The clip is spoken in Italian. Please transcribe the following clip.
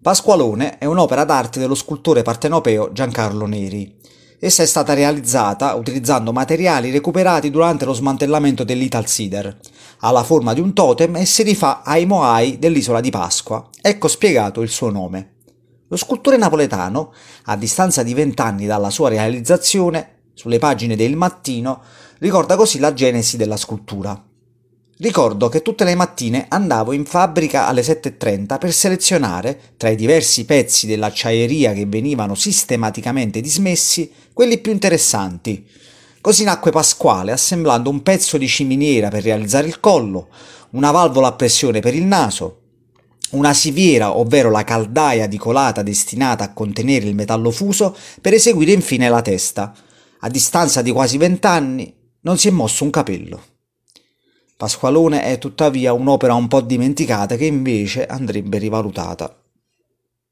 Pasqualone è un'opera d'arte dello scultore partenopeo Giancarlo Neri. Essa è stata realizzata utilizzando materiali recuperati durante lo smantellamento dell'Italsider. Ha la forma di un totem e si rifà ai Moai dell'isola di Pasqua. Ecco spiegato il suo nome. Lo scultore napoletano, a distanza di vent'anni dalla sua realizzazione, sulle pagine del Mattino, ricorda così la genesi della scultura. Ricordo che tutte le mattine andavo in fabbrica alle 7.30 per selezionare, tra i diversi pezzi dell'acciaieria che venivano sistematicamente dismessi, quelli più interessanti. Così nacque Pasquale assemblando un pezzo di ciminiera per realizzare il collo, una valvola a pressione per il naso, una siviera, ovvero la caldaia di colata destinata a contenere il metallo fuso, per eseguire infine la testa. A distanza di quasi vent'anni non si è mosso un capello. Pasqualone è tuttavia un'opera un po' dimenticata che invece andrebbe rivalutata.